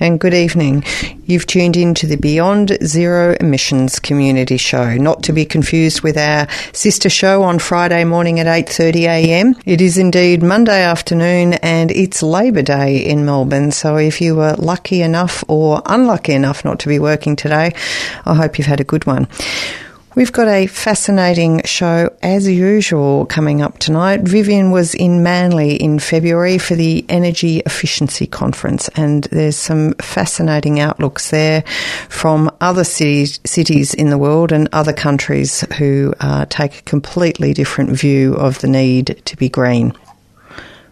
and good evening. You've tuned in to the Beyond Zero Emissions Community Show, not to be confused with our sister show on Friday morning at 8.30am. It is indeed Monday afternoon and it's Labor Day in Melbourne, so if you were lucky enough or unlucky enough not to be working today, I hope you've had a good one. We've got a fascinating show as usual coming up tonight. Vivian was in Manly in February for the Energy Efficiency Conference, and there's some fascinating outlooks there from other cities, cities in the world and other countries who uh, take a completely different view of the need to be green.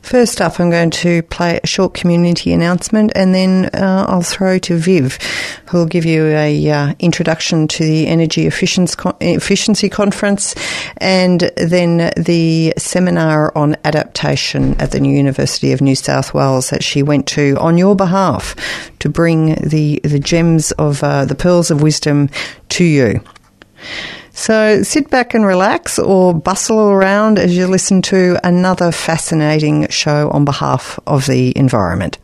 First up, I'm going to play a short community announcement, and then uh, I'll throw to Viv, who will give you a uh, introduction to the Energy Efficiency Conference, and then the seminar on adaptation at the University of New South Wales that she went to on your behalf to bring the the gems of uh, the pearls of wisdom to you. So sit back and relax or bustle around as you listen to another fascinating show on behalf of the environment.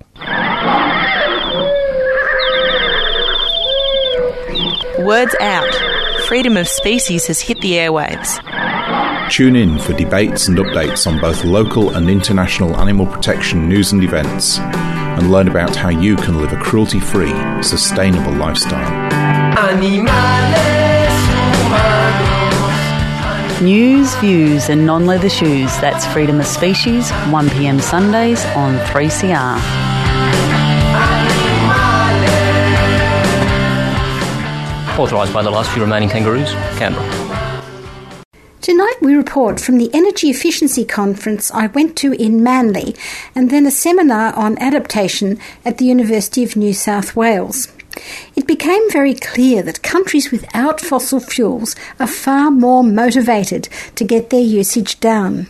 Words out. Freedom of species has hit the airwaves. Tune in for debates and updates on both local and international animal protection news and events, and learn about how you can live a cruelty free, sustainable lifestyle. Animales. News, views, and non leather shoes. That's Freedom of Species, 1pm Sundays on 3CR. Authorised by the last few remaining kangaroos, Canberra. Tonight we report from the Energy Efficiency Conference I went to in Manly and then a seminar on adaptation at the University of New South Wales. It became very clear that countries without fossil fuels are far more motivated to get their usage down.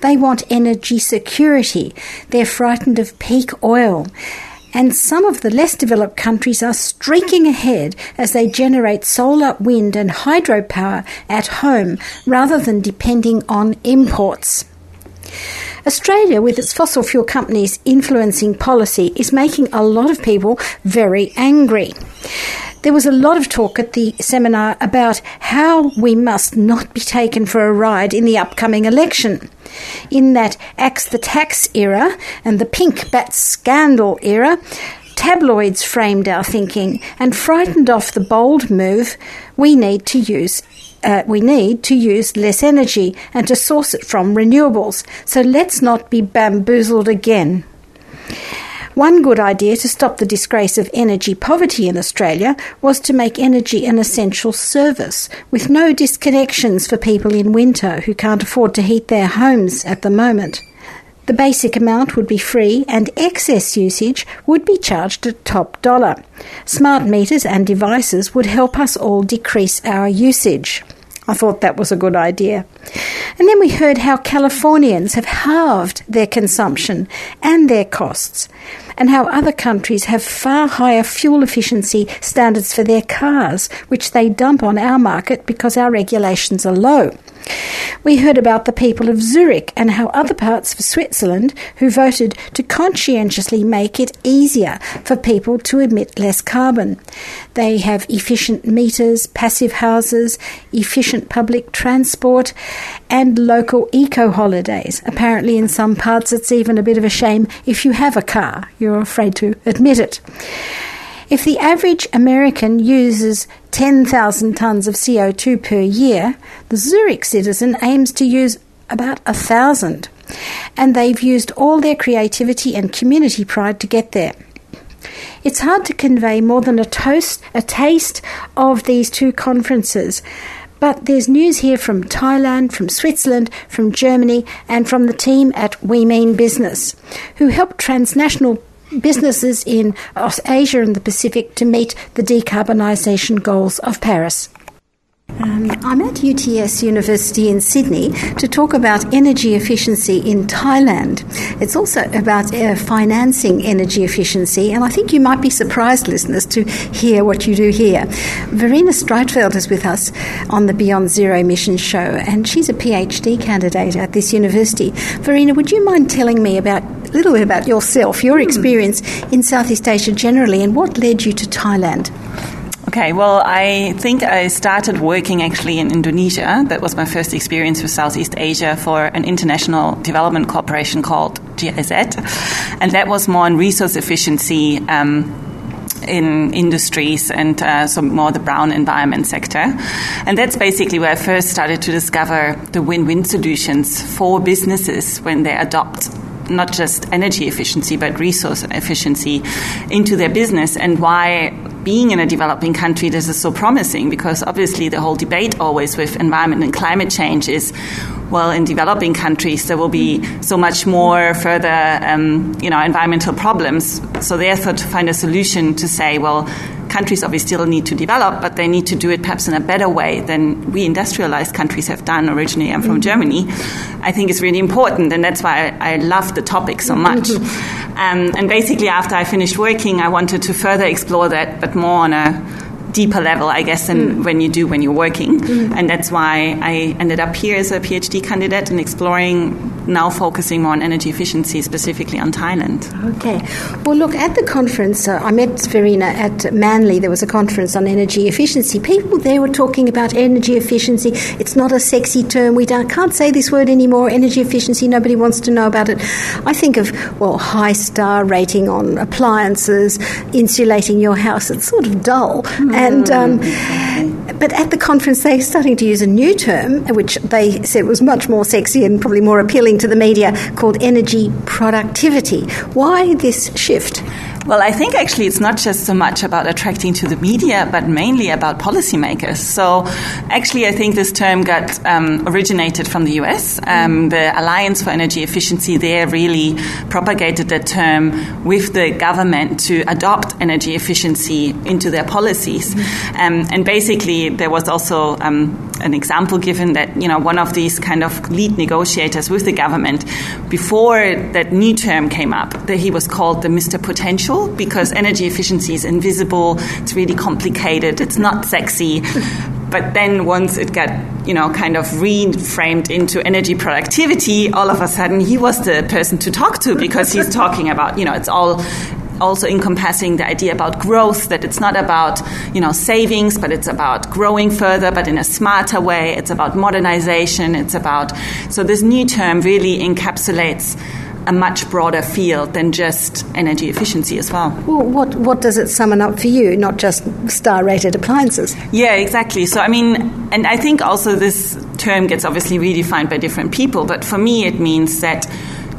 They want energy security, they're frightened of peak oil. And some of the less developed countries are streaking ahead as they generate solar, wind, and hydropower at home rather than depending on imports. Australia, with its fossil fuel companies influencing policy, is making a lot of people very angry. There was a lot of talk at the seminar about how we must not be taken for a ride in the upcoming election. In that axe the tax era and the pink bat scandal era, tabloids framed our thinking and frightened off the bold move we need to use uh, we need to use less energy and to source it from renewables. So let's not be bamboozled again. One good idea to stop the disgrace of energy poverty in Australia was to make energy an essential service, with no disconnections for people in winter who can't afford to heat their homes at the moment. The basic amount would be free and excess usage would be charged at top dollar. Smart meters and devices would help us all decrease our usage. I thought that was a good idea. And then we heard how Californians have halved their consumption and their costs, and how other countries have far higher fuel efficiency standards for their cars, which they dump on our market because our regulations are low. We heard about the people of Zurich and how other parts of Switzerland who voted to conscientiously make it easier for people to emit less carbon. They have efficient meters, passive houses, efficient public transport, and local eco holidays. Apparently, in some parts, it's even a bit of a shame if you have a car. You're afraid to admit it. If the average American uses 10,000 tonnes of CO2 per year, the Zurich citizen aims to use about a thousand. And they've used all their creativity and community pride to get there. It's hard to convey more than a toast, a taste of these two conferences. But there's news here from Thailand, from Switzerland, from Germany, and from the team at We Mean Business, who help transnational businesses in Asia and the Pacific to meet the decarbonisation goals of Paris. Um, I'm at UTS University in Sydney to talk about energy efficiency in Thailand. It's also about uh, financing energy efficiency, and I think you might be surprised, listeners, to hear what you do here. Verena Streitfeld is with us on the Beyond Zero Emissions show, and she's a PhD candidate at this university. Verena, would you mind telling me about a little bit about yourself, your experience in Southeast Asia generally, and what led you to Thailand. Okay, well, I think I started working actually in Indonesia. That was my first experience with Southeast Asia for an international development corporation called GIZ. And that was more on resource efficiency. Um, in industries and uh, so more the brown environment sector. And that's basically where I first started to discover the win win solutions for businesses when they adopt not just energy efficiency but resource efficiency into their business and why being in a developing country, this is so promising because obviously the whole debate always with environment and climate change is well, in developing countries, there will be so much more further, um, you know, environmental problems. So therefore, to find a solution to say, well, countries obviously still need to develop, but they need to do it perhaps in a better way than we industrialized countries have done. Originally, I'm from mm-hmm. Germany. I think it's really important, and that's why I, I love the topic so much. Mm-hmm. Um, and basically, after I finished working, I wanted to further explore that, but more on a deeper level, I guess, than mm. when you do when you're working. Mm. And that's why I ended up here as a PhD candidate and exploring, now focusing more on energy efficiency, specifically on Thailand. Okay. Well, look, at the conference, uh, I met Verena at Manly. There was a conference on energy efficiency. People there were talking about energy efficiency. It's not a sexy term. We can't say this word anymore. Energy efficiency, nobody wants to know about it. I think of, well, high star rating on appliances, insulating your house. It's sort of dull. Mm. And um, but at the conference, they're starting to use a new term, which they said was much more sexy and probably more appealing to the media, called energy productivity. Why this shift? Well, I think actually it's not just so much about attracting to the media, but mainly about policymakers. So, actually, I think this term got um, originated from the US. Um, the Alliance for Energy Efficiency there really propagated that term with the government to adopt energy efficiency into their policies. Um, and basically, there was also um, an example given that you know one of these kind of lead negotiators with the government before that new term came up, that he was called the Mr. Potential because energy efficiency is invisible, it's really complicated, it's not sexy. But then once it got, you know, kind of reframed into energy productivity, all of a sudden he was the person to talk to because he's talking about, you know, it's all also encompassing the idea about growth that it's not about you know savings but it's about growing further but in a smarter way. It's about modernization. It's about so this new term really encapsulates a much broader field than just energy efficiency as well. Well, what, what does it summon up for you, not just star rated appliances? Yeah, exactly. So, I mean, and I think also this term gets obviously redefined by different people, but for me, it means that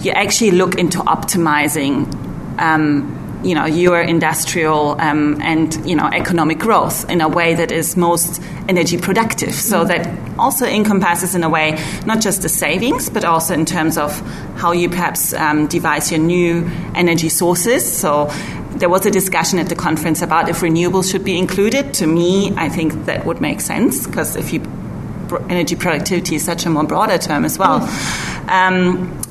you actually look into optimizing. Um, you know your industrial um, and you know economic growth in a way that is most energy productive. So mm-hmm. that also encompasses in a way not just the savings, but also in terms of how you perhaps um, devise your new energy sources. So there was a discussion at the conference about if renewables should be included. To me, I think that would make sense because if you energy productivity is such a more broader term as well. Mm. Um,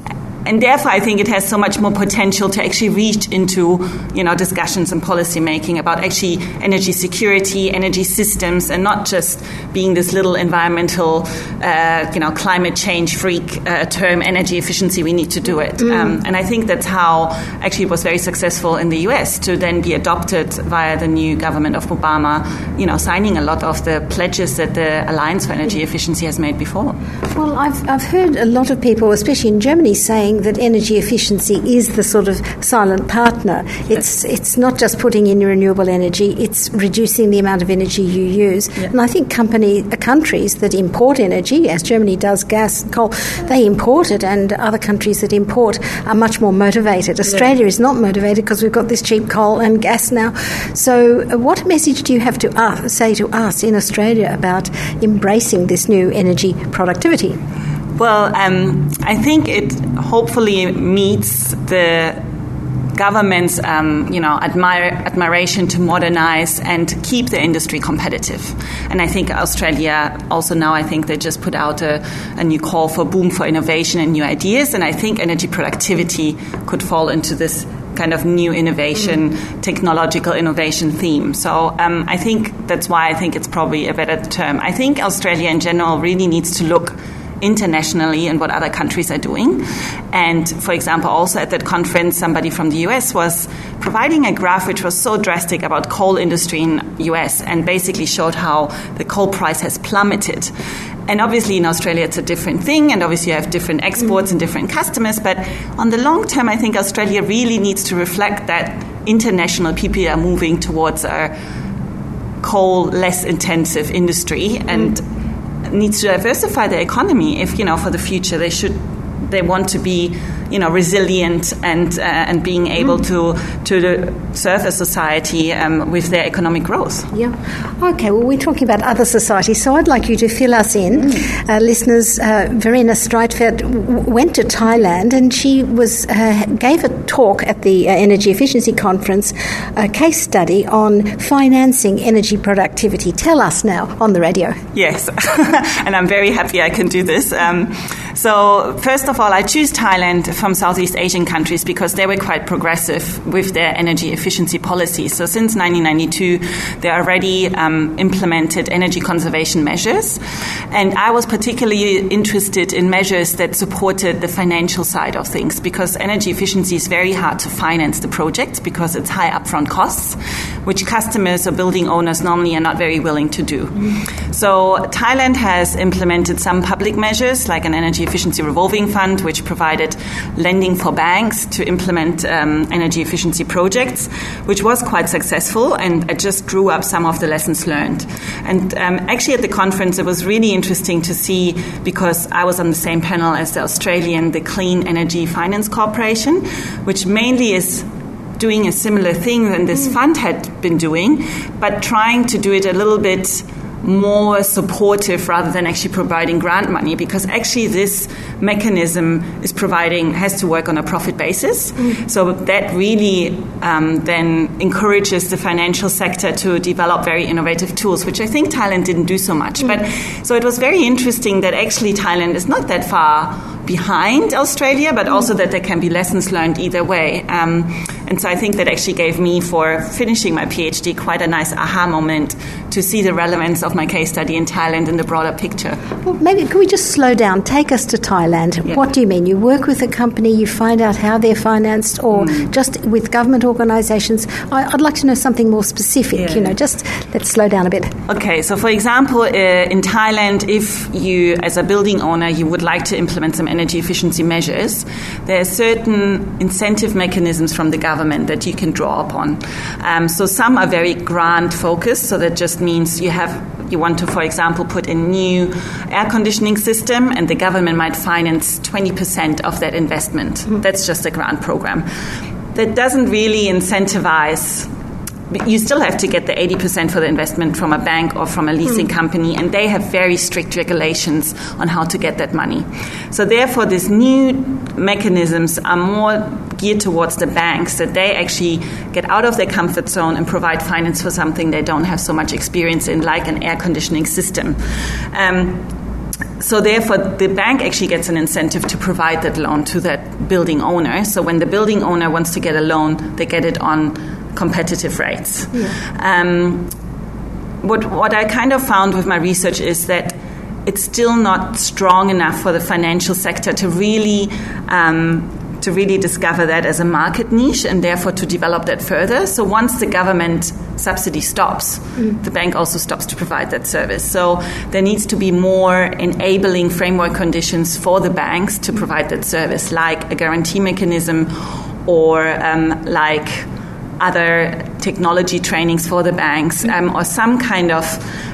and therefore, I think it has so much more potential to actually reach into, you know, discussions and policy making about actually energy security, energy systems, and not just being this little environmental, uh, you know, climate change freak uh, term, energy efficiency. We need to do it, mm. um, and I think that's how actually it was very successful in the U.S. to then be adopted via the new government of Obama, you know, signing a lot of the pledges that the Alliance for Energy Efficiency has made before. Well, I've I've heard a lot of people, especially in Germany, saying that energy efficiency is the sort of silent partner. It's it's not just putting in renewable energy; it's reducing the amount of energy you use. And I think company countries that import energy, as Germany does gas, coal, they import it, and other countries that import are much more motivated. Australia is not motivated because we've got this cheap coal and gas now. So, uh, what message do you have to uh, say to us in Australia about embracing this new energy productivity? Well, um, I think it hopefully meets the government's, um, you know, admire, admiration to modernize and keep the industry competitive. And I think Australia also now, I think they just put out a, a new call for boom for innovation and new ideas. And I think energy productivity could fall into this kind of new innovation, mm-hmm. technological innovation theme. So um, I think that's why I think it's probably a better term. I think Australia in general really needs to look internationally and what other countries are doing. And for example, also at that conference, somebody from the US was providing a graph which was so drastic about coal industry in US and basically showed how the coal price has plummeted. And obviously in Australia it's a different thing and obviously you have different exports and different customers, but on the long term I think Australia really needs to reflect that international people are moving towards a coal less intensive industry and. Needs to diversify their economy if you know for the future they should they want to be you know, resilient and uh, and being able mm. to to serve a society um, with their economic growth. Yeah. Okay. Well, we're talking about other societies, so I'd like you to fill us in, mm. uh, listeners. Uh, Verena Streitfeld w- went to Thailand and she was uh, gave a talk at the uh, Energy Efficiency Conference, a case study on financing energy productivity. Tell us now on the radio. Yes, and I'm very happy I can do this. Um, so first of all, I choose Thailand from Southeast Asian countries because they were quite progressive with their energy efficiency policies. So since 1992, they already um, implemented energy conservation measures. And I was particularly interested in measures that supported the financial side of things because energy efficiency is very hard to finance the project because it's high upfront costs, which customers or building owners normally are not very willing to do. So Thailand has implemented some public measures like an energy efficiency revolving fund, which provided lending for banks to implement um, energy efficiency projects, which was quite successful, and it just drew up some of the lessons learned. And um, actually, at the conference, it was really interesting to see because I was on the same panel as the Australian, the Clean Energy Finance Corporation, which mainly is doing a similar thing than this fund had been doing, but trying to do it a little bit more supportive rather than actually providing grant money because actually this mechanism is providing has to work on a profit basis mm. so that really um, then encourages the financial sector to develop very innovative tools which i think thailand didn't do so much mm. but so it was very interesting that actually thailand is not that far behind australia but mm. also that there can be lessons learned either way um, and so I think that actually gave me, for finishing my PhD, quite a nice aha moment to see the relevance of my case study in Thailand in the broader picture. Well, maybe can we just slow down? Take us to Thailand. Yeah. What do you mean? You work with a company, you find out how they're financed, or mm. just with government organisations? I'd like to know something more specific. Yeah. You know, just let's slow down a bit. Okay, so for example, uh, in Thailand, if you, as a building owner, you would like to implement some energy efficiency measures, there are certain incentive mechanisms from the government that you can draw upon. Um, so some are very grant focused, so that just means you have you want to, for example, put a new air conditioning system, and the government might finance 20% of that investment. Mm-hmm. That's just a grant program. That doesn't really incentivize you still have to get the 80% for the investment from a bank or from a leasing mm. company, and they have very strict regulations on how to get that money. So, therefore, these new mechanisms are more geared towards the banks that they actually get out of their comfort zone and provide finance for something they don't have so much experience in, like an air conditioning system. Um, so therefore the bank actually gets an incentive to provide that loan to that building owner so when the building owner wants to get a loan they get it on competitive rates. Yeah. Um, what, what I kind of found with my research is that it's still not strong enough for the financial sector to really um, to really discover that as a market niche and therefore to develop that further. So once the government subsidy stops, mm. the bank also stops to provide that service. So there needs to be more enabling framework conditions for the banks to provide that service, like a guarantee mechanism or um, like other technology trainings for the banks um, or some kind of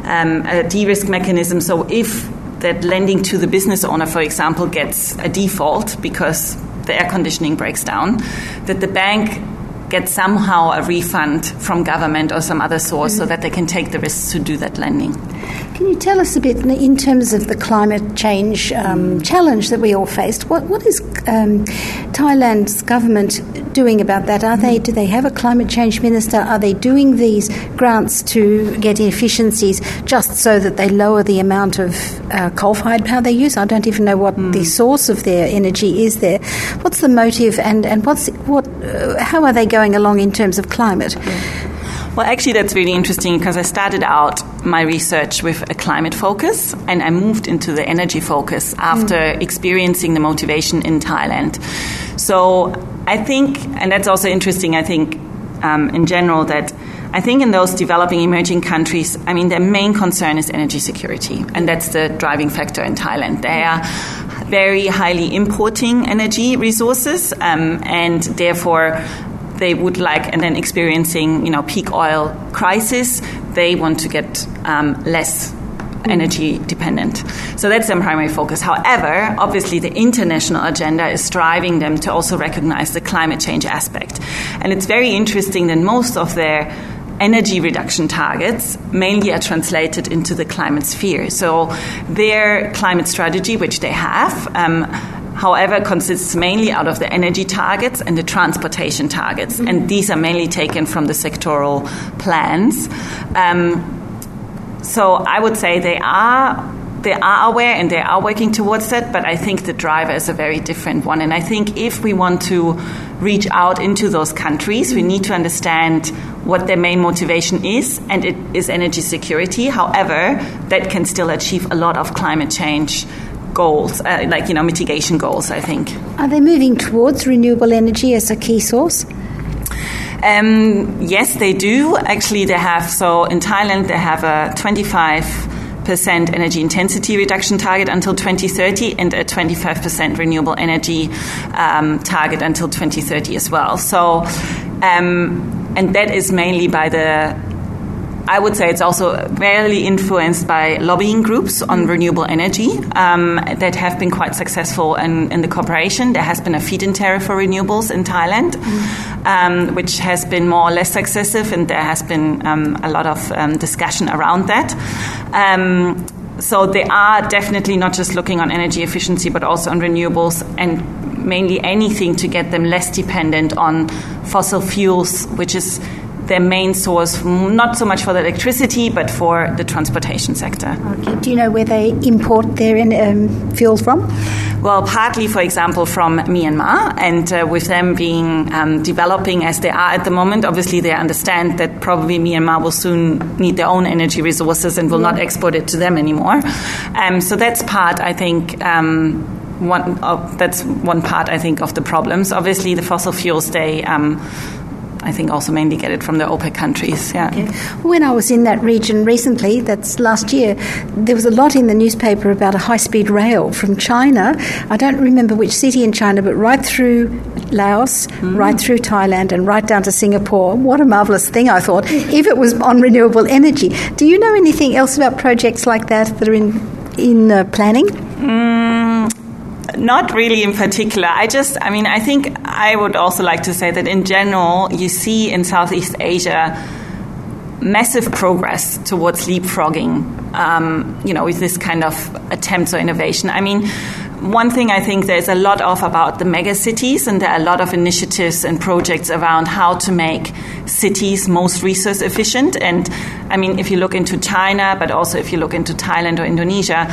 um, de-risk mechanism. So if that lending to the business owner, for example, gets a default because the air conditioning breaks down, that the bank get somehow a refund from government or some other source mm-hmm. so that they can take the risks to do that lending. Can you tell us a bit in terms of the climate change um, challenge that we all faced? What, what is um, Thailand's government doing about that? Are they do they have a climate change minister? Are they doing these grants to get efficiencies just so that they lower the amount of uh, coal-fired power they use? I don't even know what mm. the source of their energy is there. What's the motive and and what's what? Uh, how are they going along in terms of climate? Well, actually, that's really interesting because I started out my research with a climate focus and I moved into the energy focus after mm. experiencing the motivation in Thailand. So I think, and that's also interesting, I think, um, in general, that I think in those developing emerging countries, I mean, their main concern is energy security, and that's the driving factor in Thailand. They are very highly importing energy resources, um, and therefore they would like, and then experiencing, you know, peak oil crisis, they want to get um, less energy dependent. So that's their primary focus. However, obviously, the international agenda is driving them to also recognize the climate change aspect. And it's very interesting that most of their energy reduction targets mainly are translated into the climate sphere. So their climate strategy, which they have, um, however, consists mainly out of the energy targets and the transportation targets. Mm-hmm. And these are mainly taken from the sectoral plans. Um, so I would say they are they are aware and they are working towards that, but I think the driver is a very different one. And I think if we want to reach out into those countries, we need to understand what their main motivation is, and it is energy security. However, that can still achieve a lot of climate change goals, uh, like you know mitigation goals. I think. Are they moving towards renewable energy as a key source? Um, yes, they do. Actually, they have. So in Thailand, they have a 25 percent energy intensity reduction target until 2030 and a 25% renewable energy um, target until 2030 as well. So, um, and that is mainly by the I would say it's also rarely influenced by lobbying groups on renewable energy um, that have been quite successful in, in, the cooperation. There has been a feed-in tariff for renewables in Thailand, mm. um, which has been more or less successive, and there has been um, a lot of um, discussion around that. Um, so they are definitely not just looking on energy efficiency, but also on renewables and mainly anything to get them less dependent on fossil fuels, which is their main source, not so much for the electricity, but for the transportation sector. Okay. Do you know where they import their um, fuel from? Well, partly, for example, from Myanmar, and uh, with them being um, developing as they are at the moment, obviously they understand that probably Myanmar will soon need their own energy resources and will yeah. not export it to them anymore. Um, so that's part, I think. Um, one, that's one part, I think, of the problems. Obviously, the fossil fuels they um, I think also mainly get it from the OPEC countries. Yeah. Okay. When I was in that region recently, that's last year, there was a lot in the newspaper about a high-speed rail from China. I don't remember which city in China, but right through Laos, mm. right through Thailand, and right down to Singapore. What a marvelous thing! I thought if it was on renewable energy. Do you know anything else about projects like that that are in in uh, planning? Mm, not really in particular. I just, I mean, I think I would also like to say that in general, you see in Southeast Asia massive progress towards leapfrogging, um, you know, with this kind of attempts or innovation. I mean, one thing I think there's a lot of about the mega cities, and there are a lot of initiatives and projects around how to make cities most resource efficient. And I mean, if you look into China, but also if you look into Thailand or Indonesia,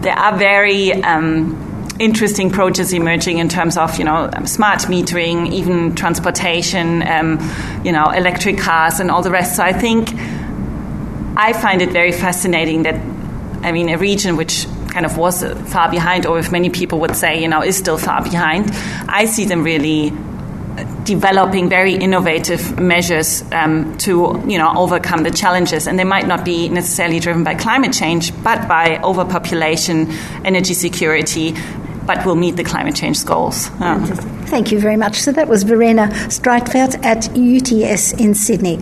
there are very um, interesting projects emerging in terms of you know smart metering, even transportation, um, you know electric cars and all the rest. So I think I find it very fascinating that I mean a region which kind of was far behind, or if many people would say you know is still far behind, I see them really developing very innovative measures um, to you know overcome the challenges and they might not be necessarily driven by climate change but by overpopulation energy security but will meet the climate change goals. Um, Thank you very much. So that was Verena Streitfeld at UTS in Sydney.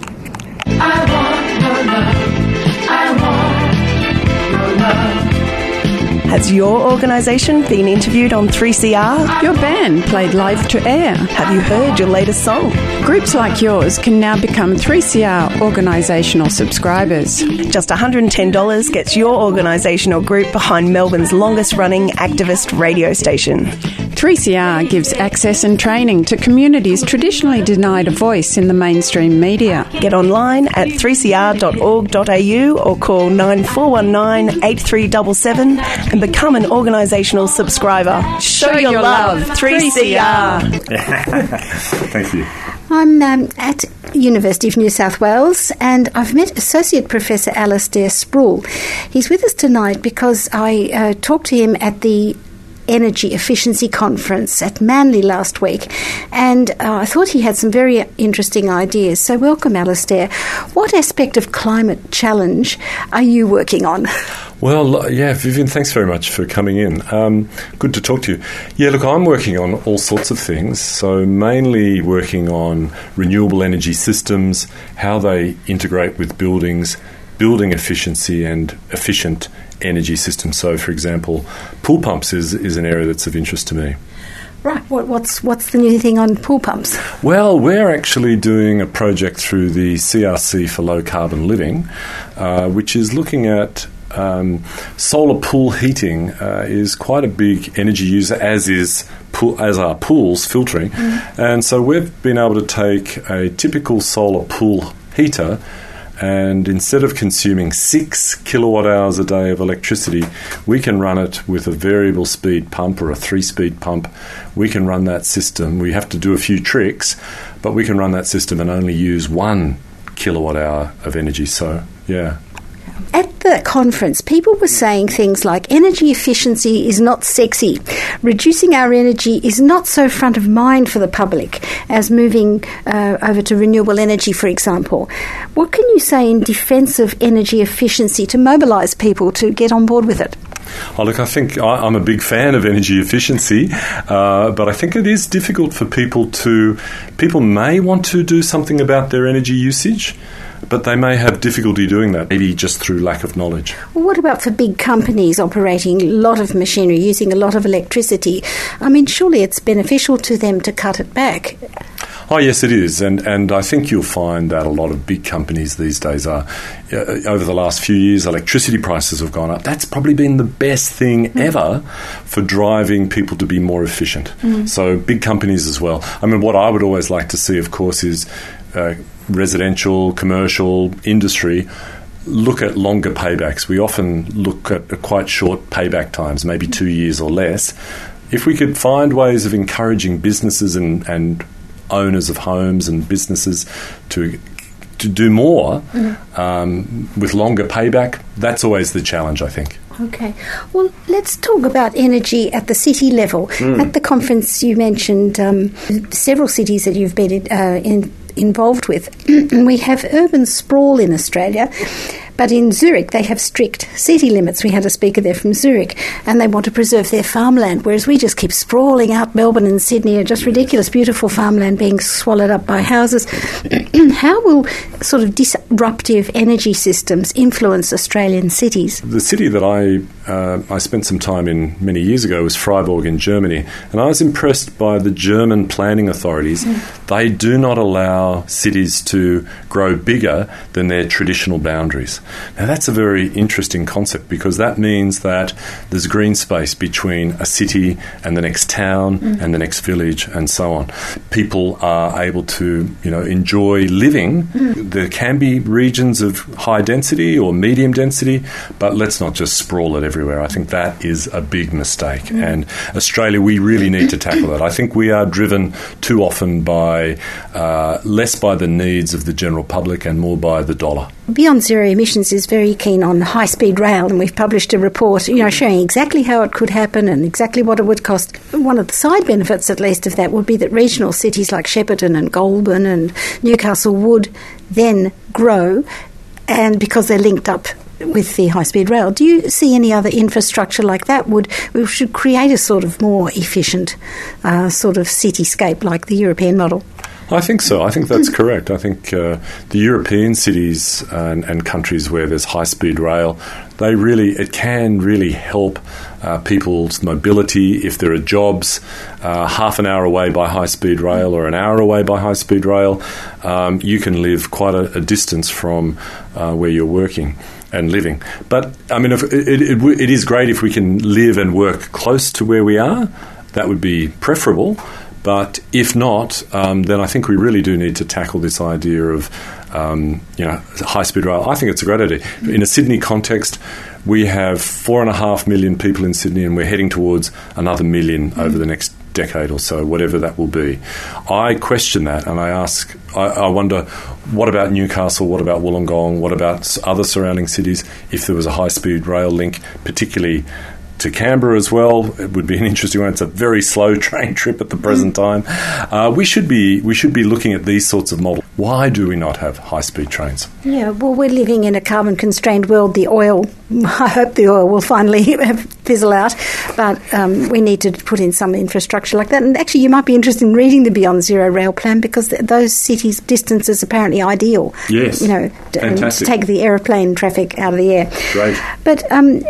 Has your organisation been interviewed on 3CR? Your band played live to air. Have you heard your latest song? Groups like yours can now become 3CR organisational subscribers. Just $110 gets your organisation or group behind Melbourne's longest running activist radio station. 3CR gives access and training to communities traditionally denied a voice in the mainstream media. Get online at 3cr.org.au or call 9419 8377 and become an organisational subscriber. Show, Show your, your, love, 3CR. 3CR. Thank you. I'm um, at University of New South Wales, and I've met Associate Professor Alistair Sproul. He's with us tonight because I uh, talked to him at the Energy Efficiency Conference at Manly last week, and uh, I thought he had some very interesting ideas. So, welcome, Alistair. What aspect of climate challenge are you working on? Well, yeah, Vivian, thanks very much for coming in. Um, good to talk to you. Yeah, look, I'm working on all sorts of things. So, mainly working on renewable energy systems, how they integrate with buildings, building efficiency and efficient energy systems. So, for example, pool pumps is, is an area that's of interest to me. Right. What, what's what's the new thing on pool pumps? Well, we're actually doing a project through the CRC for Low Carbon Living, uh, which is looking at um, solar pool heating uh, is quite a big energy user, as is pool, as are pools filtering, mm. and so we've been able to take a typical solar pool heater and instead of consuming six kilowatt hours a day of electricity, we can run it with a variable speed pump or a three speed pump. We can run that system. We have to do a few tricks, but we can run that system and only use one kilowatt hour of energy. So, yeah. At the conference, people were saying things like energy efficiency is not sexy, reducing our energy is not so front of mind for the public as moving uh, over to renewable energy, for example. What can you say in defence of energy efficiency to mobilise people to get on board with it? Oh, look, I think I, am a big fan of energy efficiency, uh, but I think it is difficult for people to. People may want to do something about their energy usage but they may have difficulty doing that, maybe just through lack of knowledge. Well, what about for big companies operating a lot of machinery, using a lot of electricity? I mean, surely it's beneficial to them to cut it back. Oh yes, it is, and and I think you'll find that a lot of big companies these days are. Uh, over the last few years, electricity prices have gone up. That's probably been the best thing mm. ever for driving people to be more efficient. Mm. So big companies as well. I mean, what I would always like to see, of course, is uh, residential, commercial, industry look at longer paybacks. We often look at quite short payback times, maybe two years or less. If we could find ways of encouraging businesses and, and owners of homes and businesses to to do more mm. um, with longer payback, that's always the challenge, I think. Okay. Well, let's talk about energy at the city level. Mm. At the conference, you mentioned um, several cities that you've been uh, in, involved with. we have urban sprawl in Australia. But in Zurich, they have strict city limits. We had a speaker there from Zurich, and they want to preserve their farmland, whereas we just keep sprawling out Melbourne and Sydney, are just ridiculous, beautiful farmland being swallowed up by houses. How will sort of disruptive energy systems influence Australian cities? The city that I uh, I spent some time in many years ago was Freiburg in Germany, and I was impressed by the German planning authorities. Mm. They do not allow cities to grow bigger than their traditional boundaries. Now, that's a very interesting concept because that means that there's green space between a city and the next town mm. and the next village and so on. People are able to, you know, enjoy living. Mm. There can be regions of high density or medium density, but let's not just sprawl it everywhere. I think that is a big mistake. Mm. And Australia, we really need to tackle that. I think we are driven too often by uh, less by the needs of the general public and more by the dollar. Beyond Zero Emissions is very keen on high speed rail, and we've published a report, you know, showing exactly how it could happen and exactly what it would cost. One of the side benefits, at least, of that would be that regional cities like Shepparton and Goulburn and Newcastle would then grow, and because they're linked up with the high speed rail. Do you see any other infrastructure like that? Would we should create a sort of more efficient uh, sort of cityscape like the European model? I think so. I think that's correct. I think uh, the European cities and, and, countries where there's high speed rail, they really, it can really help uh, people's mobility. If there are jobs uh, half an hour away by high speed rail or an hour away by high speed rail, um, you can live quite a, a distance from uh, where you're working and living. But I mean, if, it, it, it is great if we can live and work close to where we are. That would be preferable. But if not, um, then I think we really do need to tackle this idea of um, you know high speed rail. I think it's a great idea. In a Sydney context, we have four and a half million people in Sydney, and we're heading towards another million mm. over the next decade or so, whatever that will be. I question that and I ask, I, I wonder, what about Newcastle? What about Wollongong? What about other surrounding cities? If there was a high speed rail link, particularly to Canberra as well, it would be an interesting one. It's a very slow train trip at the present time. Uh, we should be we should be looking at these sorts of models. Why do we not have high speed trains? Yeah, well, we're living in a carbon constrained world. The oil, I hope the oil will finally fizzle out, but um, we need to put in some infrastructure like that. And actually, you might be interested in reading the Beyond Zero rail plan because th- those cities' distances apparently ideal. Yes. You know, d- and to take the aeroplane traffic out of the air. Great. But um,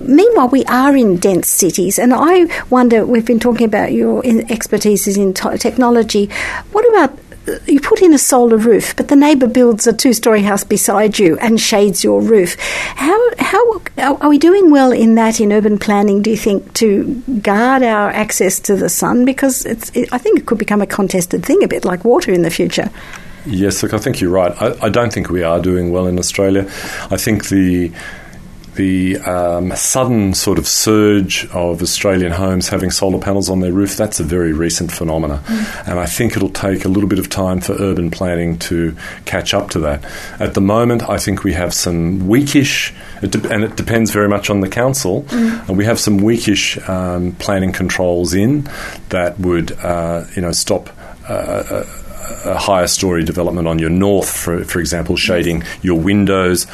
meanwhile, we are in dense cities, and I wonder. We've been talking about your expertise is in technology. What about you put in a solar roof, but the neighbour builds a two-story house beside you and shades your roof? How how are we doing well in that in urban planning? Do you think to guard our access to the sun because it's it, I think it could become a contested thing, a bit like water in the future. Yes, look, I think you're right. I, I don't think we are doing well in Australia. I think the the um, sudden sort of surge of Australian homes having solar panels on their roof, that's a very recent phenomena. And I think it'll take a little bit of time for urban planning to catch up to that. At the moment, I think we have some weakish, it de- and it depends very much on the council, and we have some weakish um, planning controls in that would, uh, you know, stop uh, a higher story development on your north, for, for example, shading your windows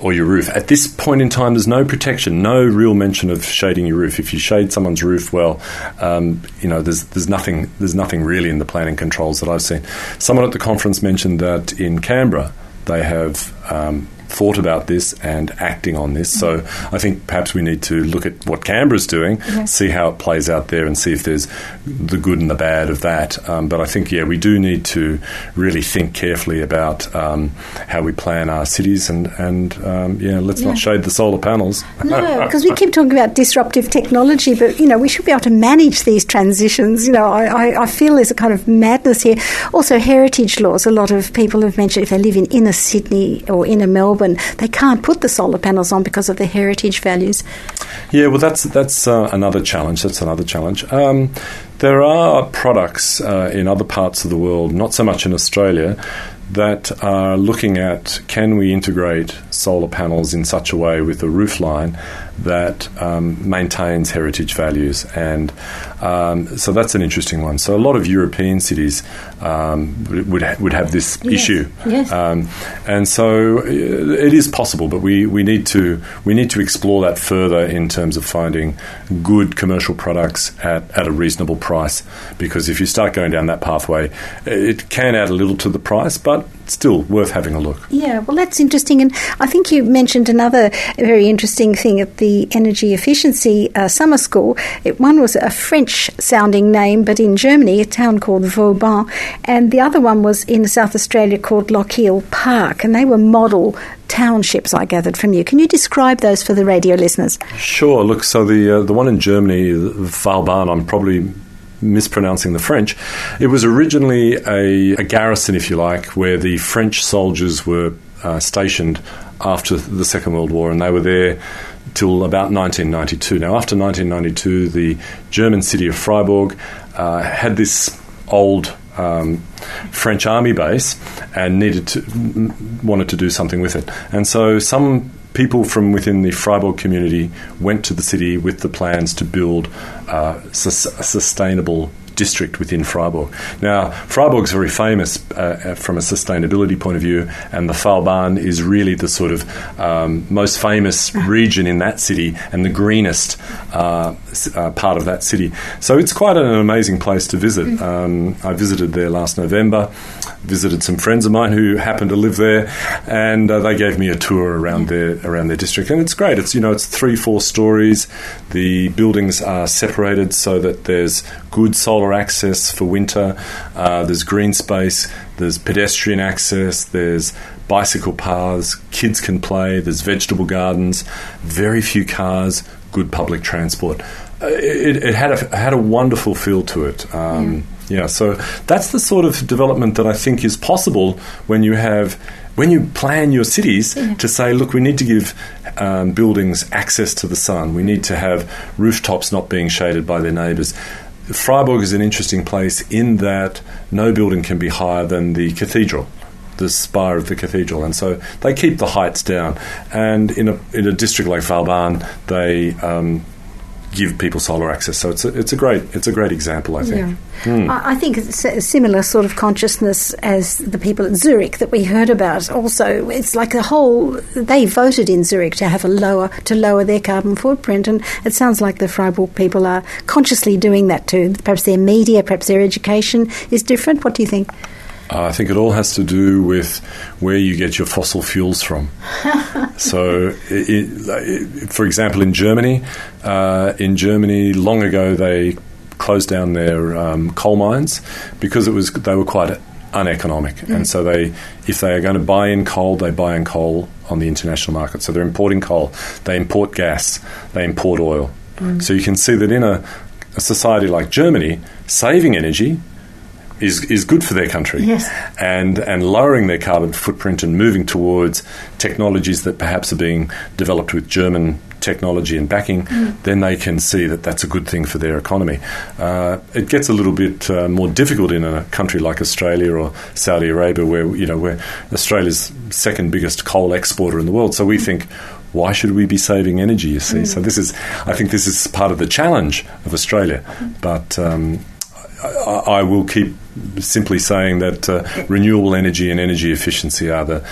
or your roof. At this point in time, there's no protection, no real mention of shading your roof. If you shade someone's roof, well, um, you know, there's there's nothing there's nothing really in the planning controls that I've seen. Someone at the conference mentioned that in Canberra they have. Um, Thought about this and acting on this. So I think perhaps we need to look at what Canberra's doing, see how it plays out there, and see if there's the good and the bad of that. Um, but I think, yeah, we do need to really think carefully about um, how we plan our cities and, and um, yeah, let's Yeah. not shade the solar panels. No, because we keep talking about disruptive technology, but you know we should be able to manage these transitions. You know, I, I, I feel there's a kind of madness here. Also, heritage laws. A lot of people have mentioned if they live in inner Sydney or inner Melbourne, they can't put the solar panels on because of the heritage values. Yeah, well, that's that's uh, another challenge. That's another challenge. Um, there are products uh, in other parts of the world, not so much in Australia, that are looking at can we integrate solar panels in such a way with a roof line that um, maintains heritage values, and um, so that's an interesting one. So a lot of European cities um, would would, have this Yes, issue, yes. um, and so uh, it is possible, but we, we need to we need to explore that further in terms of finding good commercial products at, at a reasonable price. Because if you start going down that pathway, it can add a little to the price, but still worth having a look. Yeah, well, that's interesting. And I think you mentioned another very interesting thing at the Energy Efficiency uh, Summer School. It, one was a French sounding name, but in Germany, a town called Vauban. And the other one was in South Australia called Lochiel Park. And they were model townships, I gathered from you. Can you describe those for the radio listeners? Sure. Look, so the uh, the one in Germany, Vauban, I'm probably mispronouncing the French. It was originally a, a garrison, if you like, where the French soldiers were uh, stationed after the Second World War, and they were there till about 1992. Now, after 1992, the German city of Freiburg uh, had this old um, French army base and needed to wanted to do something with it, and so some people from within the Freiburg community went to the city with the plans to build uh, sus- a sustainable district within Freiburg. Now, Freiburg's very famous uh, uh, from a sustainability point of view, and the Vauban is really the sort of um, most famous region in that city and the greenest uh, uh, part of that city. So it's quite an amazing place to visit. Um, I visited there last November, visited some friends of mine who happen to live there, and uh, they gave me a tour around their around their district, and it's great. It's you know it's three four stories. The buildings are separated so that there's good solar access for winter. Uh, there's green space. There's pedestrian access. There's bicycle paths. Kids can play. There's vegetable gardens. Very few cars. Good public transport. Uh, it, it had a had a wonderful feel to it. Um, yeah, so that's the sort of development that I think is possible when you have when you plan your cities to say, look, we need to give um, buildings access to the sun. We need to have rooftops not being shaded by their neighbours. Freiburg is an interesting place in that no building can be higher than the cathedral the spire of the cathedral, and so they keep the heights down. And in a in a district like Vauban, they um, give people solar access. So it's a, it's a great it's a great example, I think. Yeah. Mm. I, I think it's a similar sort of consciousness as the people at Zurich that we heard about. Also, it's like the whole they voted in Zurich to have a lower to lower their carbon footprint, and it sounds like the Freiburg people are consciously doing that too. Perhaps their media, perhaps their education is different. What do you think? Uh, I think it all has to do with where you get your fossil fuels from. so, it, it, for example, in Germany, uh, in Germany, long ago they closed down their um, coal mines because it was they were quite uneconomic, mm. and so they, if they are going to buy in coal, they buy in coal on the international market. So they're importing coal, they import gas, they import oil. Mm. So you can see that in a, a society like Germany, saving energy is is good for their country. Yes. And and lowering their carbon footprint and moving towards technologies that perhaps are being developed with German technology and backing, mm. then they can see that that's a good thing for their economy. Uh, it gets a little bit uh, more difficult in a country like Australia or Saudi Arabia, where you know where Australia's second biggest coal exporter in the world. So we mm. think why should we be saving energy? You see, mm. so this is, I think, this is part of the challenge of Australia. Mm. But um, I, I, will keep simply saying that uh, renewable energy and energy efficiency are the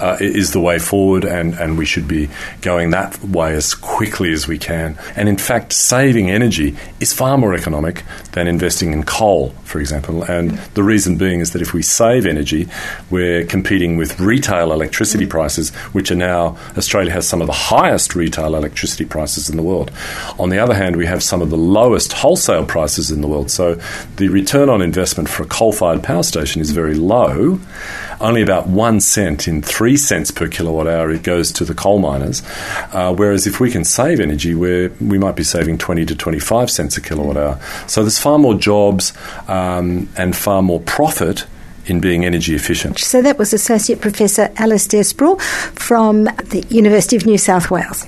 uh, is the way forward, and, and we should be going that way as quickly as we can. And in fact, saving energy is far more economic than investing in coal, for example. And the reason being is that if we save energy, we're competing with retail electricity prices, which are now, Australia has some of the highest retail electricity prices in the world. On the other hand, we have some of the lowest wholesale prices in the world. So the return on investment for a coal fired power station is very low only about one cent in three cents per kilowatt hour it goes to the coal miners. Uh, whereas if we can save energy, we we might be saving 20 to 25 cents a kilowatt hour. So there's far more jobs um, and far more profit in being energy efficient. So that was Associate Professor Alistair Sproul from the University of New South Wales.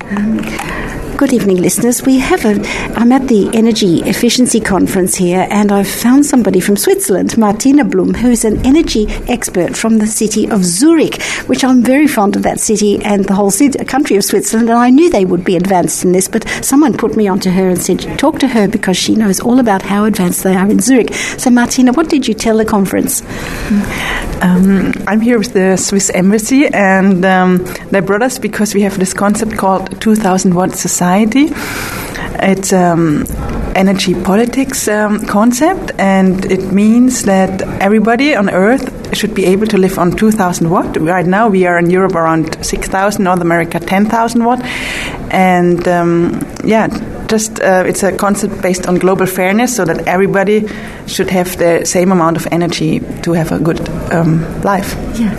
Good evening, listeners. We have a. I'm at the Energy Efficiency Conference here, and I've found somebody from Switzerland, Martina Blum, who's an energy expert from the city of Zurich, which I'm very fond of that city and the whole city, country of Switzerland. And I knew they would be advanced in this, but someone put me onto her and said, "Talk to her because she knows all about how advanced they are in Zurich." So, Martina, what did you tell the conference? Um, I'm here with the Swiss Embassy, and um, they brought us because we have this concept called 2000 watt society society. It's um, energy politics um, concept, and it means that everybody on Earth should be able to live on 2,000 watt. Right now, we are in Europe around 6,000, North America 10,000 watt, and um, yeah, just uh, it's a concept based on global fairness, so that everybody should have the same amount of energy to have a good um, life. Yeah,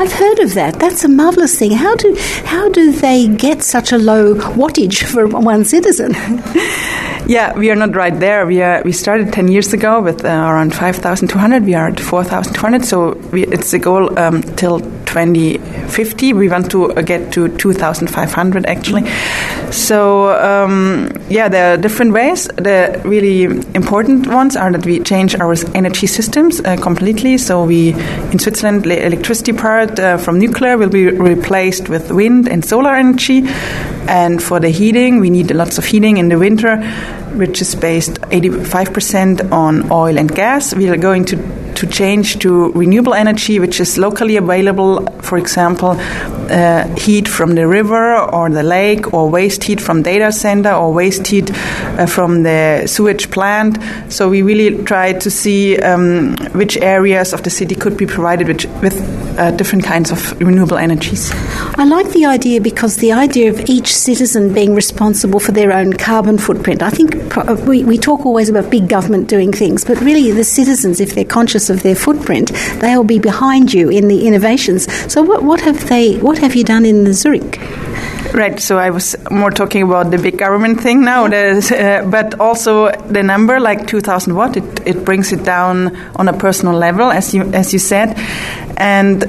I've heard of that. That's a marvelous thing. How do how do they get such a low wattage for one citizen? yeah, we are not right there. We are we started ten years ago with uh, around five thousand two hundred. We are at four thousand two hundred. So we, it's a goal um, till 2050. We want to uh, get to 2,500 actually. So um, yeah, there are different ways. The really important ones are that we change our energy systems uh, completely. So we in Switzerland, the electricity part uh, from nuclear will be replaced with wind and solar energy. And for the heating, we need lots of heating in the winter, which is based 85% on oil and gas. We are going to to change to renewable energy, which is locally available, for example, uh, heat from the river or the lake, or waste heat from data center, or waste heat uh, from the sewage plant. So we really try to see um, which areas of the city could be provided with, with uh, different kinds of renewable energies. I like the idea because the idea of each citizen being responsible for their own carbon footprint. I think uh, we, we talk always about big government doing things, but really the citizens, if they're conscious of their footprint, they'll be behind you in the innovations. So, what, what have they? What have you done in the Zurich? Right. So I was more talking about the big government thing now, uh, but also the number, like 2,000 watt, it, it brings it down on a personal level, as you as you said, and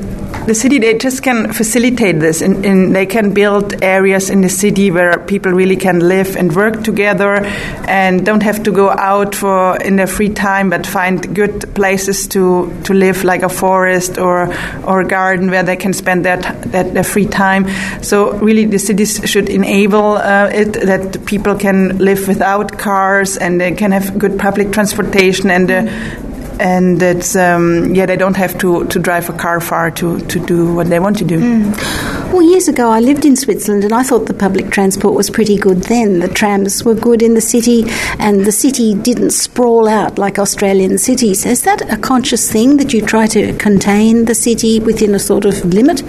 the city they just can facilitate this and, and, they can build areas in the city where people really can live and work together and don't have to go out for in their free time but find good places to, to live like a forest or or a garden where they can spend their, that their free time. So really the cities should enable uh, it that people can live without cars and they can have good public transportation and uh, and it's um, yeah they don't have to, to drive a car far to, to do what they want to do. Mm. Well, years ago I lived in Switzerland and I thought the public transport was pretty good then. The trams were good in the city and the city didn't sprawl out like Australian cities. Is that a conscious thing that you try to contain the city within a sort of limit?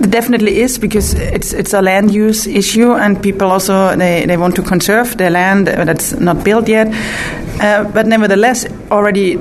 It definitely is because it's it's a land use issue, and people also they, they want to conserve their land that's not built yet. Uh, but nevertheless, already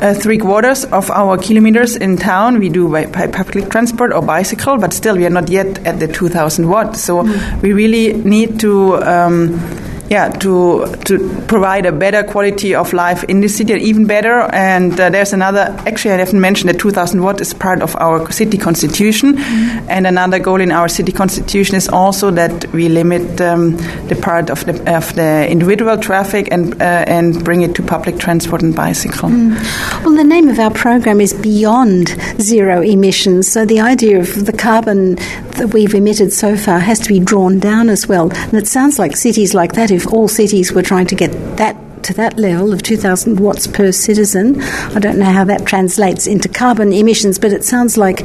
uh, three quarters of our kilometers in town we do by, by, public transport or bicycle, but still we are not yet at the 2000 watt. So mm. we really need to. Um, yeah, to to provide a better quality of life in the city, even better. And uh, there's another. Actually, I haven't mentioned that 2,000 watt is part of our city constitution, mm-hmm. and another goal in our city constitution is also that we limit um, the part of the of the individual traffic and uh, and bring it to public transport and bicycle. Mm. Well, the name of our program is Beyond Zero Emissions, so the idea of the carbon that we've emitted so far has to be drawn down as well. And it sounds like cities like that if all cities were trying to get that to that level of 2,000 watts per citizen. I don't know how that translates into carbon emissions, but it sounds like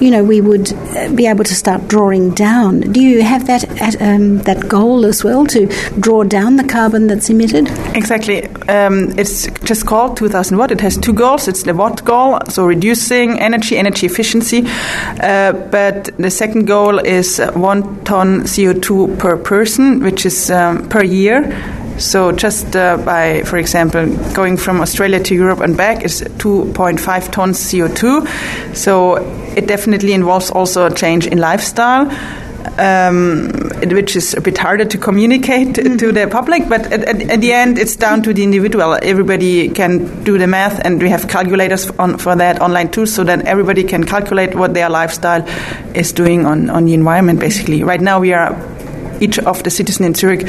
you know, we would uh, be able to start drawing down. Do you have that at, um, that goal as well to draw down the carbon that's emitted? Exactly. Um, it's just called 2000 watt. It has two goals. It's the watt goal, so reducing energy, energy efficiency. Uh, but the second goal is one ton CO2 per person, which is um, per year. So just uh, by, for example, going from Australia to Europe and back is 2.5 tons CO2. So it definitely involves also a change in lifestyle. Um, which is a bit harder to communicate mm-hmm. to the public, but at, at, at, the end, it's down to the individual. Everybody can do the math, and we have calculators on, for that online too, so that everybody can calculate what their lifestyle is doing on, on the environment, basically. Right now, we are each of the citizens in Zurich,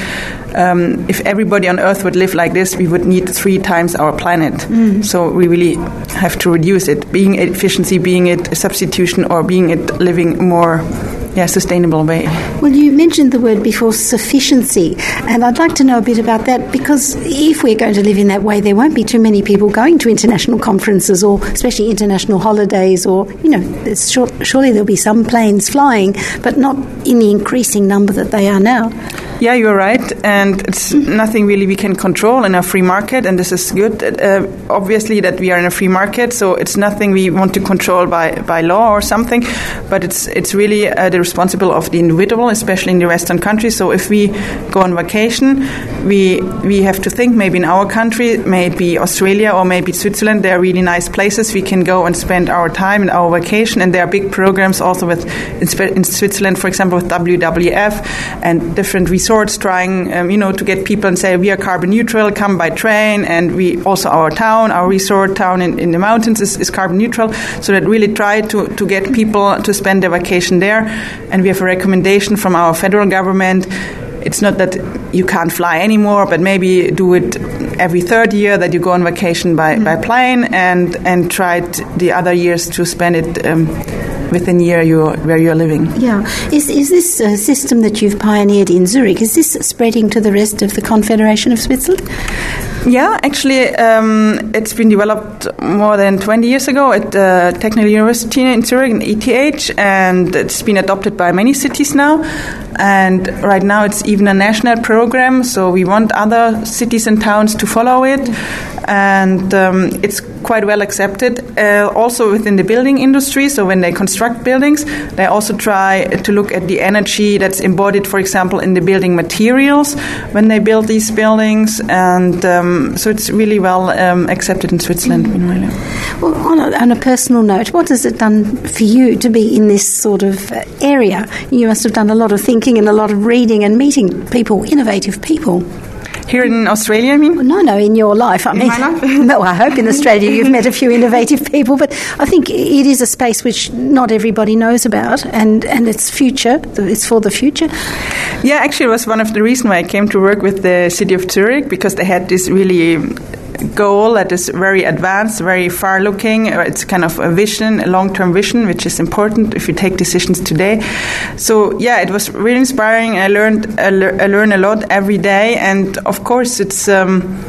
um, if everybody on Earth would live like this, we would need three times our planet. Mm. So we really have to reduce it, being it efficiency, being it substitution, or being it living more yeah, sustainable way. Well, you mentioned the word before sufficiency, and I'd like to know a bit about that because if we're going to live in that way, there won't be too many people going to international conferences or especially international holidays, or, you know, sure, surely there'll be some planes flying, but not in the increasing number that they are now. Yeah, you're right, and it's nothing really we can control in a free market, and this is good. Uh, obviously, that we are in a free market, so it's nothing we want to control by, by law or something, but it's it's really uh, the responsible of the individual, especially in the Western countries. So if we go on vacation, we we have to think maybe in our country, maybe Australia or maybe Switzerland. There are really nice places we can go and spend our time and our vacation, and there are big programs also with in, Switzerland, for example, with WWF and different resources resorts trying, um, you know, to get people and say we are carbon neutral, come by train, and we also our town, our resort town in, in the mountains is, is carbon neutral. So that really try to, to get people to spend their vacation there. And we have a recommendation from our federal government it's not that you can't fly anymore, but maybe do it every third year that you go on vacation by, mm-hmm. by plane and, and try the other years to spend it um, within year you're, where you're living. Yeah. Is, is this a system that you've pioneered in Zurich, is this spreading to the rest of the Confederation of Switzerland? Yeah, actually, um, it's been developed more than 20 years ago at uh, Technical University in Zurich, in ETH, and it's been adopted by many cities now. And right now, it's even a national program, so we want other cities and towns to follow it. And um, it's quite well accepted uh, also within the building industry. So when they construct buildings, they also try to look at the energy that's embodied, for example, in the building materials when they build these buildings. And um, so it's really well um, accepted in Switzerland. Mm. Well, on a, on a, personal note, what has it done for you to be in this sort of area? You must have done a lot of thinking and a lot of reading and meeting people, innovative people. Here in Australia, I mean? No, no, in your life. I In mean, life? no, I hope in Australia you've met a few innovative people, but I think it is a space which not everybody knows about, and, and it's future. It's for the future. Yeah, actually, it was one of the reasons why I came to work with the city of Zurich because they had this really goal that is very advanced, very far looking. It's kind of a vision, a long term vision, which is important if you take decisions today. So, yeah, it was really inspiring. I learned, I lear- I learn a lot every day, and of course, it's. Um,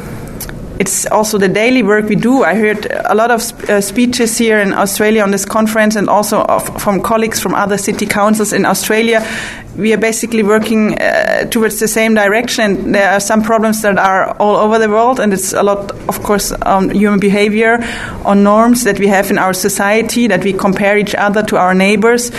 it's also the daily work we do. I heard a lot of sp- uh, speeches here in Australia on this conference, and also of, from colleagues from other city councils in Australia. We are basically working uh, towards the same direction. There are some problems that are all over the world, and it's a lot, of course, on human behavior, on norms that we have in our society, that we compare each other to our neighbors.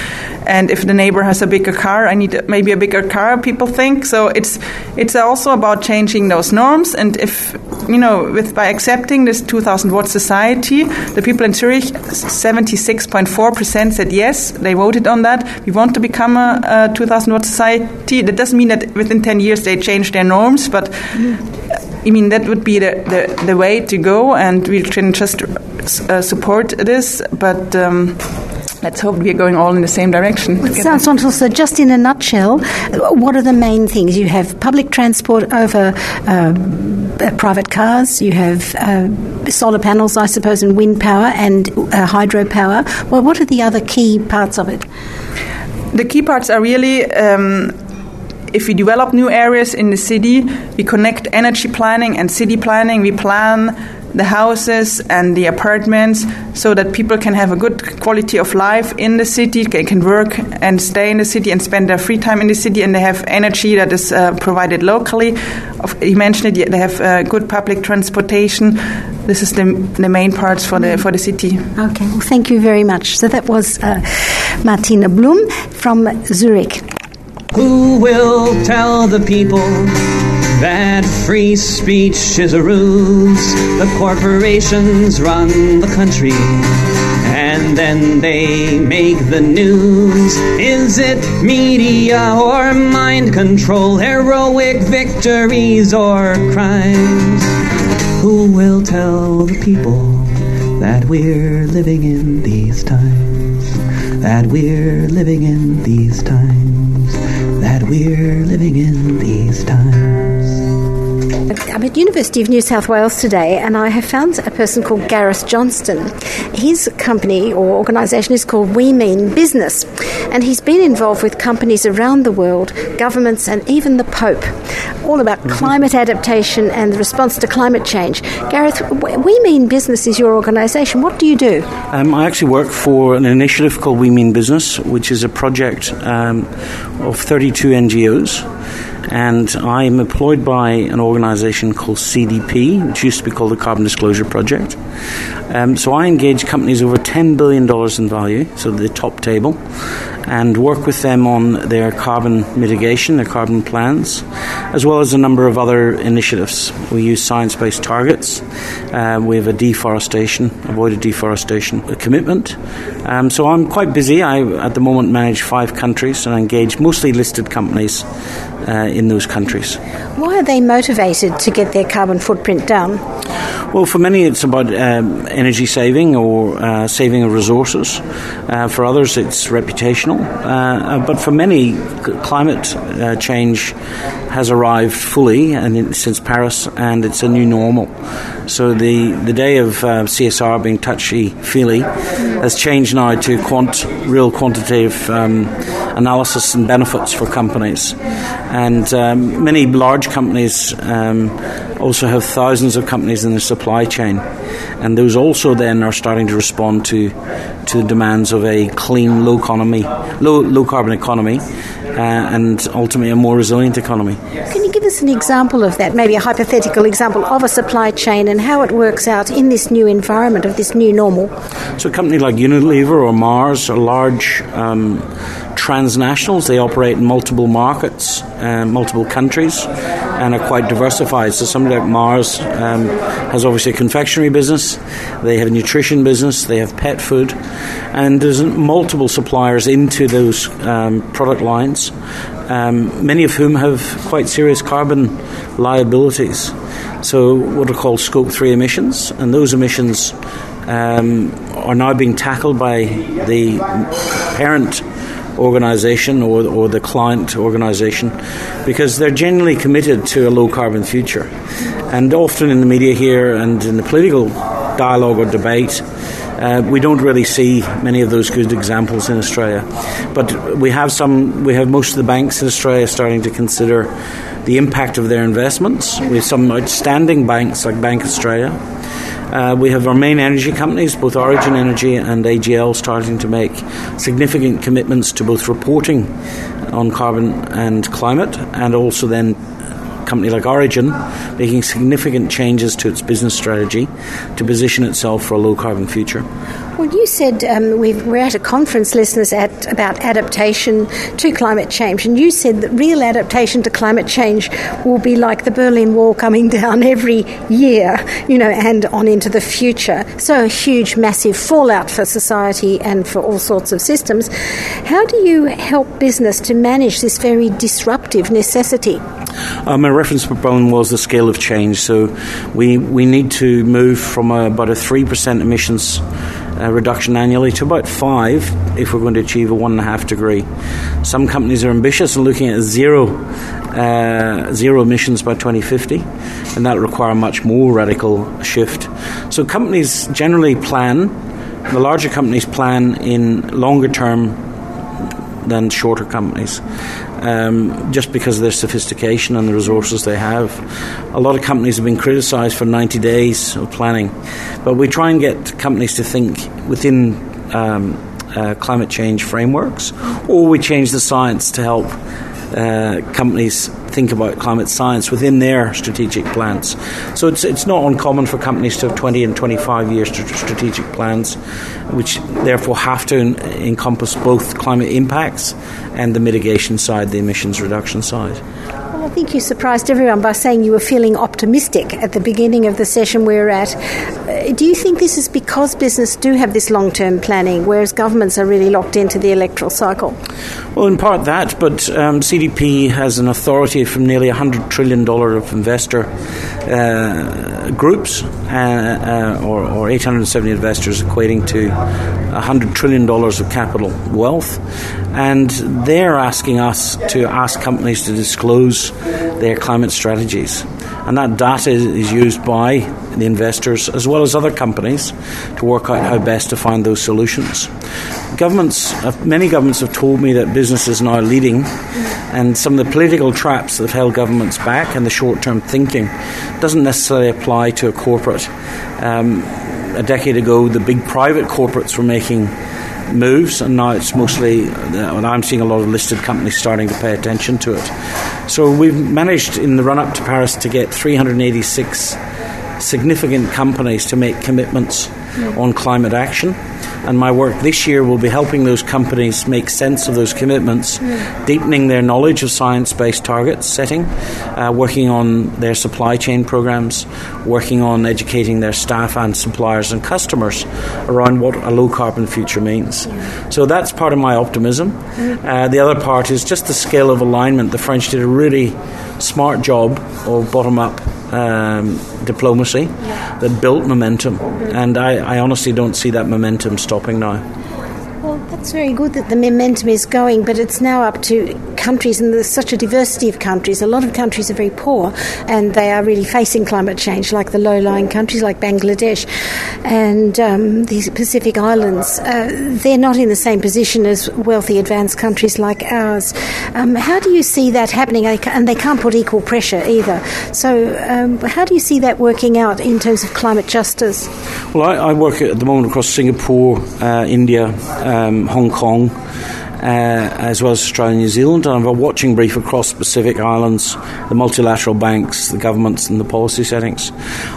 And if the neighbor has a bigger car, I need maybe a bigger car. People think so. It's it's also about changing those norms. And if you know, with by accepting this 2,000 watt society, the people in Zurich, 76.4 percent said yes. They voted on that. We want to become a, a 2,000 watt society. That doesn't mean that within 10 years they change their norms, but I mean that would be the, the, the way to go, and we can just uh, support this. But um, let's hope we are going all in the same direction. It sounds wonderful. So, just in a nutshell, what are the main things? You have public transport over um, uh, private cars, you have uh, solar panels, I suppose, and wind power and uh, hydropower. Well, what are the other key parts of it? The key parts are really. Um, if we develop new areas in the city, we connect energy planning and city planning. We plan the houses and the apartments so that people can have a good quality of life in the city, they can work and stay in the city and spend their free time in the city, and they have energy that is uh, provided locally. You mentioned it, they have uh, good public transportation. This is the, the main parts for the, for the city. Okay, well, thank you very much. So, that was uh, Martina Blum from Zurich. Who will tell the people that free speech is a ruse? The corporations run the country and then they make the news. Is it media or mind control, heroic victories or crimes? Who will tell the people that we're living in these times? That we're living in these times? That we're living in these times? I'm at University of New South Wales today, and I have found a person called Gareth Johnston. His company or organisation is called We Mean Business, and he's been involved with companies around the world, governments, and even the Pope, all about climate adaptation and the response to climate change. Gareth, We Mean Business is your organisation. What do you do? Um, I actually work for an initiative called We Mean Business, which is a project um, of 32 NGOs. And I'm employed by an organisation called CDP, which used to be called the Carbon Disclosure Project. Um, so I engage companies over $10 billion in value, so the top table, and work with them on their carbon mitigation, their carbon plans, as well as a number of other initiatives. We use science based targets, uh, we have a deforestation, avoided deforestation commitment. Um, so I'm quite busy. I, at the moment, manage five countries and engage mostly listed companies uh, in those countries. Why are they motivated to get their carbon footprint down? Well, for many, it's about um, energy saving or uh, saving of resources. Uh, for others, it's reputational. Uh, but for many, c- climate uh, change has arrived fully and in, since Paris, and it's a new normal. So the, the day of uh, CSR being touchy feely has changed now to quant, real quantitative um, analysis and benefits for companies. And um, many large companies um, also have thousands of companies in the supply chain, and those also then are starting to respond to to the demands of a clean, low economy, low low carbon economy, and ultimately a more resilient economy. Can you give us an example of that, maybe a hypothetical example of a supply chain and how it works out in this new environment of this new normal? So a company like Unilever or Mars a large um, transnationals. They operate in multiple markets, uh, multiple countries, and are quite diversified. So somebody like Mars um, has obviously a confectionery business. They have a nutrition business. They have pet food, and there's multiple suppliers into those um, product lines. um, many of whom have quite serious carbon liabilities. So, what are called scope 3 emissions, and those emissions um, are now being tackled by the parent organisation or, or the client organisation because they're genuinely committed to a low carbon future. And often in the media here and in the political dialogue or debate, uh, we don't really see many of those good examples in Australia. But we have some, we have most of the banks in Australia starting to consider the impact of their investments. We have some outstanding banks like Bank Australia uh, we have our main energy companies, both Origin Energy and AGL, starting to make significant commitments to both reporting on carbon and climate, and also then company like Origin making significant changes to its business strategy to position itself for a low carbon future. Well, you said um, we are at a conference, listeners, at about adaptation to climate change, and you said that real adaptation to climate change will be like the Berlin Wall coming down every year, you know, and on into the future. So a huge, massive fallout for society and for all sorts of systems. How do you help business to manage this very disruptive necessity? Uh, my reference Berlin was the scale of change. So we we need to move from a, about a three percent emissions uh, reduction annually to about five if we're going to achieve a one and a half degree. Some companies are ambitious and looking at zero uh, zero emissions by 2050, and that require a much more radical shift. So companies generally plan. The larger companies plan in longer term than shorter companies um, just because of their sophistication and the resources they have. A lot of companies have been criticised for 90 days of planning, but we try and get companies to think within um, uh, climate change frameworks, or we change the science to help uh, companies think about climate science within their strategic plans. So it's, it's not uncommon for companies to have 20 and 25 year st- strategic plans, which therefore have to en- encompass both climate impacts and the mitigation side, the emissions reduction side. I think you surprised everyone by saying you were feeling optimistic at the beginning of the session we were at. Uh, do you think this is because business do have this long term planning, whereas governments are really locked into the electoral cycle? Well, in part that, but um, CDP has an authority from nearly $100 trillion of investor uh, groups, uh, uh, or, or 870 investors, equating to $100 trillion of capital wealth. And they're asking us to ask companies to disclose their climate strategies. And that data is used by the investors as well as other companies to work out how best to find those solutions. Governments, uh, many governments have told me that business is now leading, and some of the political traps that have held governments back and the short term thinking doesn't necessarily apply to a corporate. Um, a decade ago, the big private corporates were making moves, and now it's mostly, uh, and I'm seeing a lot of listed companies starting to pay attention to it. So we've managed in the run up to Paris to get 386 significant companies to make commitments. On climate action. And my work this year will be helping those companies make sense of those commitments, yeah. deepening their knowledge of science based target setting, uh, working on their supply chain programs, working on educating their staff and suppliers and customers around what a low carbon future means. Yeah. So that's part of my optimism. Uh, the other part is just the scale of alignment. The French did a really smart job of bottom up um, diplomacy yeah. that built momentum. Mm-hmm. And I, I honestly don't see that momentum stopping now. Well, that's very good that the momentum is going, but it's now up to countries, and there's such a diversity of countries. A lot of countries are very poor, and they are really facing climate change, like the low-lying countries like Bangladesh and um, the Pacific Islands. Uh, they're not in the same position as wealthy, advanced countries like ours. Um, how do you see that happening? And they can't put equal pressure either. So, um, how do you see that working out in terms of climate justice? Well, I, I work at the moment across Singapore, uh, India um, Hong Kong. Uh, as well as Australia and New Zealand. And I have a watching brief across Pacific Islands, the multilateral banks, the governments, and the policy settings.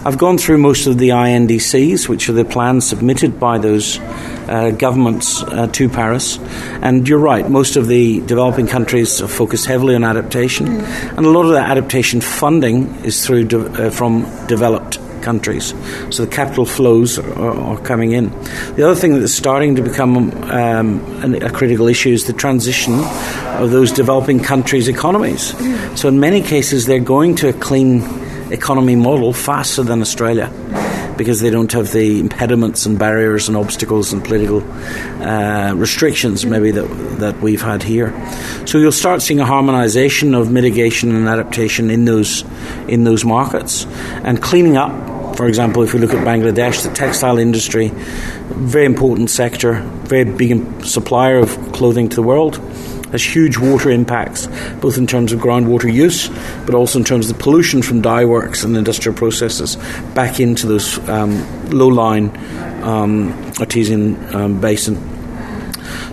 I've gone through most of the INDCs, which are the plans submitted by those uh, governments uh, to Paris. And you're right, most of the developing countries are focused heavily on adaptation, mm. and a lot of that adaptation funding is through de- uh, from developed countries. So the capital flows are, are coming in. The other thing that's starting to become um, a critical issue is the transition of those developing countries' economies. So in many cases, they're going to a clean economy model faster than Australia because they don't have the impediments and barriers and obstacles and political uh, restrictions maybe that that we've had here. So you'll start seeing a harmonisation of mitigation and adaptation in those in those markets and cleaning up. For example, if we look at Bangladesh, the textile industry, very important sector, very big supplier of clothing to the world has huge water impacts, both in terms of groundwater use, but also in terms of the pollution from dye works and industrial processes back into those um, low-lying um, artesian um, basin.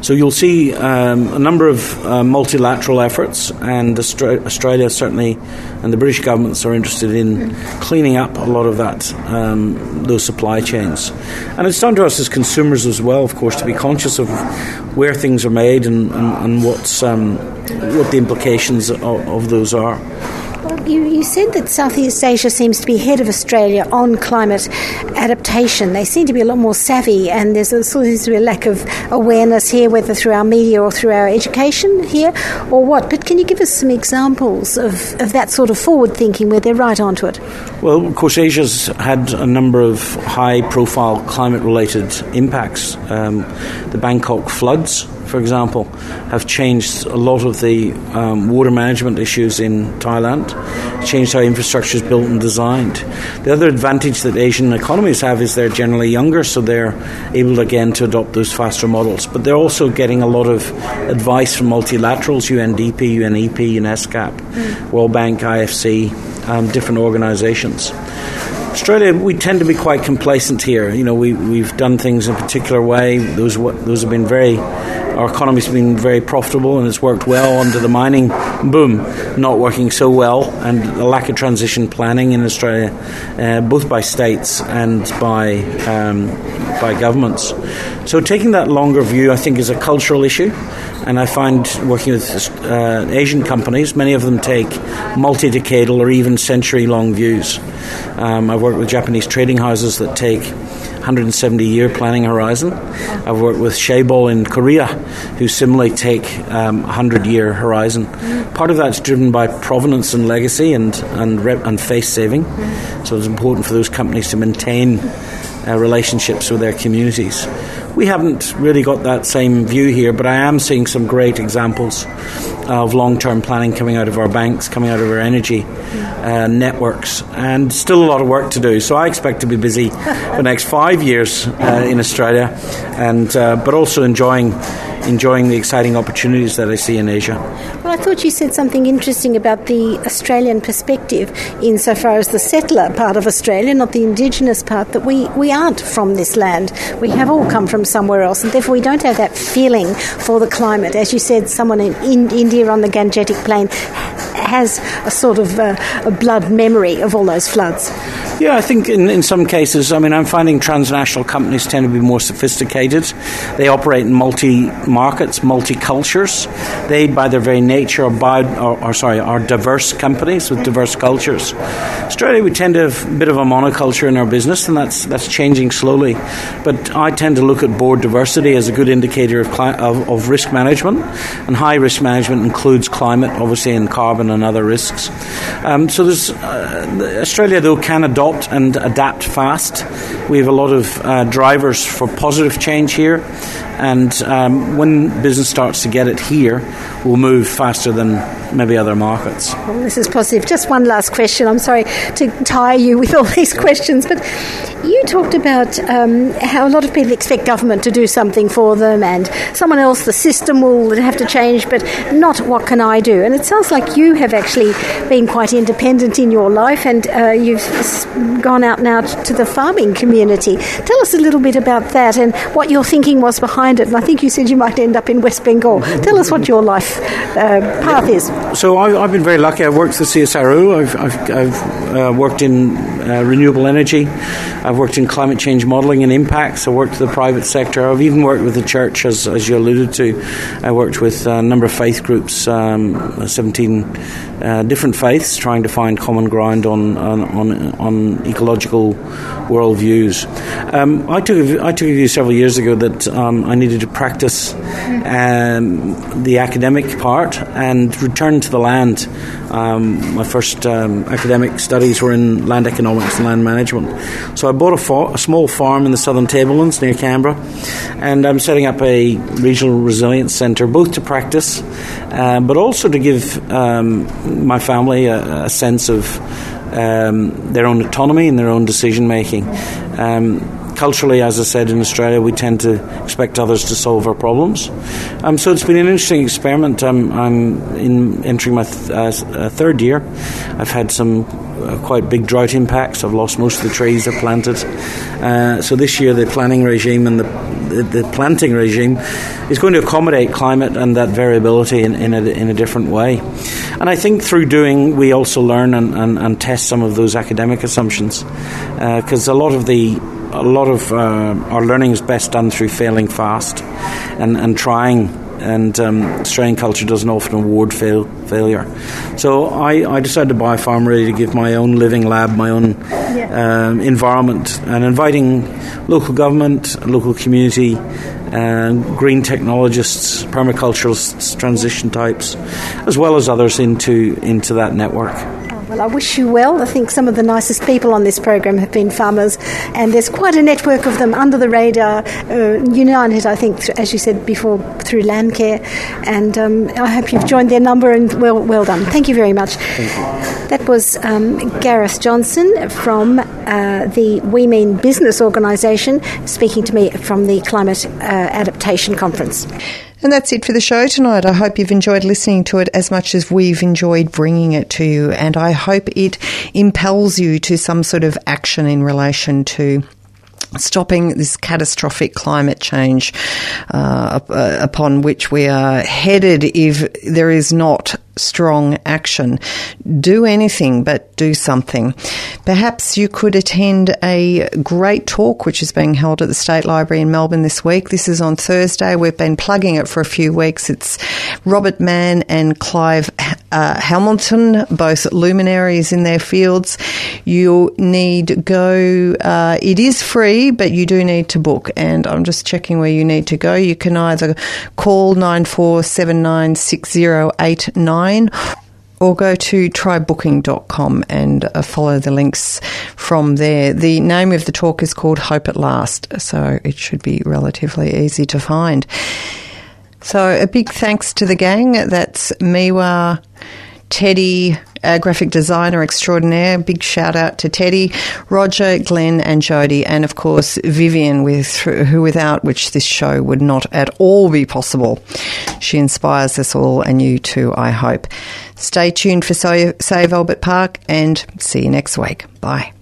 So you'll see um, a number of uh, multilateral efforts, and Austra- Australia certainly, and the British governments are interested in cleaning up a lot of that, um, those supply chains. And it's down to us as consumers as well, of course, to be conscious of where things are made and, and, and what's um, what the implications of, of those are. You, you, said that Southeast Asia seems to be ahead of Australia on climate adaptation. They seem to be a lot more savvy, and there's a, seems to be a lack of awareness here, whether through our media or through our education here, or what. But can you give us some examples of, of that sort of forward thinking where they're right onto it? Well, of course, Asia's had a number of high profile climate related impacts. Um, the Bangkok floods for example, have changed a lot of the um, water management issues in Thailand, changed how infrastructure is built and designed. The other advantage that Asian economies have is they're generally younger, so they're able again to adopt those faster models. But they're also getting a lot of advice from multilaterals, UNDP, UNEP, UNESCAP, mm. World Bank, IFC, um, different organizations. Australia, we tend to be quite complacent here. You know, we, we've done things in a particular way. Those, those have been very our economy's been very profitable and it's worked well under the mining boom, not working so well, and the lack of transition planning in Australia, uh, both by states and by um, by governments. So taking that longer view, I think, is a cultural issue. And I find working with uh, Asian companies, many of them take multi decadal or even century long views. Um, I've worked with Japanese trading houses that take 170 year planning horizon. I've worked with Chaebol in Korea, who similarly take um, 100 year horizon. Part of that's driven by provenance and legacy and, and, rep- and face saving. So it's important for those companies to maintain uh, relationships with their communities. We haven't really got that same view here, but I am seeing some great examples of long term planning coming out of our banks, coming out of our energy uh, networks, and still a lot of work to do. So I expect to be busy for the next five years uh, in Australia, and uh, but also enjoying enjoying the exciting opportunities that I see in Asia. Well, I thought you said something interesting about the Australian perspective insofar as the settler part of Australia, not the indigenous part, that we, we aren't from this land. We have all come from somewhere else, and therefore we don't have that feeling for the climate. As you said, someone in, in India on the Gangetic Plain has a sort of uh, a blood memory of all those floods. Yeah, I think in, in some cases, I mean, I'm finding transnational companies tend to be more sophisticated. They operate in multi markets, multicultures. They, by their very nature, are, bio, or, or, sorry, are diverse companies with diverse cultures. Australia, we tend to have a bit of a monoculture in our business, and that's that's changing slowly. But I tend to look at board diversity as a good indicator of, cli- of, of risk management, and high risk management includes climate, obviously, and carbon and other risks. Um, so there's uh, Australia, though, can adopt and adapt fast. We have a lot of uh, drivers for positive change here, and um, when business starts to get it here, we'll move faster than maybe other markets. Well, this is positive. Just one last question. I'm sorry to tire you with all these questions, but you talked about um, how a lot of people expect government to do something for them, and someone else, the system will have to change, but not what can I do. And it sounds like you have actually been quite independent in your life, and uh, you've gone out now to the farming community. Tell us a little bit about that and what your thinking was behind behind it. And I think you said you might end up in West Bengal. Tell us what your life uh, path is. So I, have been very lucky. I've worked for CSIRO. I've, I've, I've uh, worked in uh, renewable energy. I've worked in climate change modelling and impacts. I've worked with the private sector. I've even worked with the church, as, as you alluded to. I worked with a number of faith groups, um, 17 uh, different faiths, trying to find common ground on on, on, ecological worldviews. Um, I took I took a view several years ago that um, I needed to practice um, the academic part and return to the land. Um, my first um, academic studies were in land economics and land management. So I bought a, fa- a small farm in the southern tablelands near Canberra, and I'm setting up a regional resilience centre, both to practice, uh, but also to give um, my family a, a sense of um, their own autonomy and their own decision making. Um, culturally, as I said, in Australia, we tend to expect others to solve our problems. Um, so it's been an interesting experiment. I'm, I'm in entering my th- uh, uh, third year. I've had some uh, quite big drought impacts. I've lost most of the trees are planted. Uh, so this year, the planning regime and the, the, the, planting regime is going to accommodate climate and that variability in, in, a, in a different way. And I think through doing, we also learn and, and, and test some of those academic assumptions because uh, a lot of the a lot of uh, our learning is best done through failing fast and, and trying. And um, Australian culture doesn't often award fail, failure. So I, I, decided to buy a farm ready to give my own living lab, my own yeah. um, environment, and inviting local government, local community, uh, green technologists, permaculturalists, transition types, as well as others into, into that network. Well, I wish you well. I think some of the nicest people on this program have been farmers, and there's quite a network of them under the radar, uh, united, I think, as you said before, through Landcare. And um, I hope you've joined their number, and well, well done. Thank you very much. That was um, Gareth Johnson from uh, the We Mean Business organisation speaking to me from the Climate uh, Adaptation Conference. And that's it for the show tonight. I hope you've enjoyed listening to it as much as we've enjoyed bringing it to you. And I hope it impels you to some sort of action in relation to stopping this catastrophic climate change uh, upon which we are headed if there is not strong action. Do anything, but do something. Perhaps you could attend a great talk which is being held at the State Library in Melbourne this week. This is on Thursday. We've been plugging it for a few weeks. It's Robert Manne and Clive uh, Hamilton, both luminaries in their fields. You need go. Uh, it is free, but you do need to book. And I'm just checking where you need to go. You can either call nine four seven nine six zero eight nine or go to trybooking.com and uh, follow the links from there. The name of the talk is called Hope at Last, so it should be relatively easy to find. So a big thanks to the gang. That's Miwa, Teddy, a graphic designer extraordinaire. Big shout out to Teddy, Roger, Glenn, and Jody, and of course Vivian, with who without which this show would not at all be possible. She inspires us all, and you too, I hope. Stay tuned for Save Albert Park, and see you next week. Bye.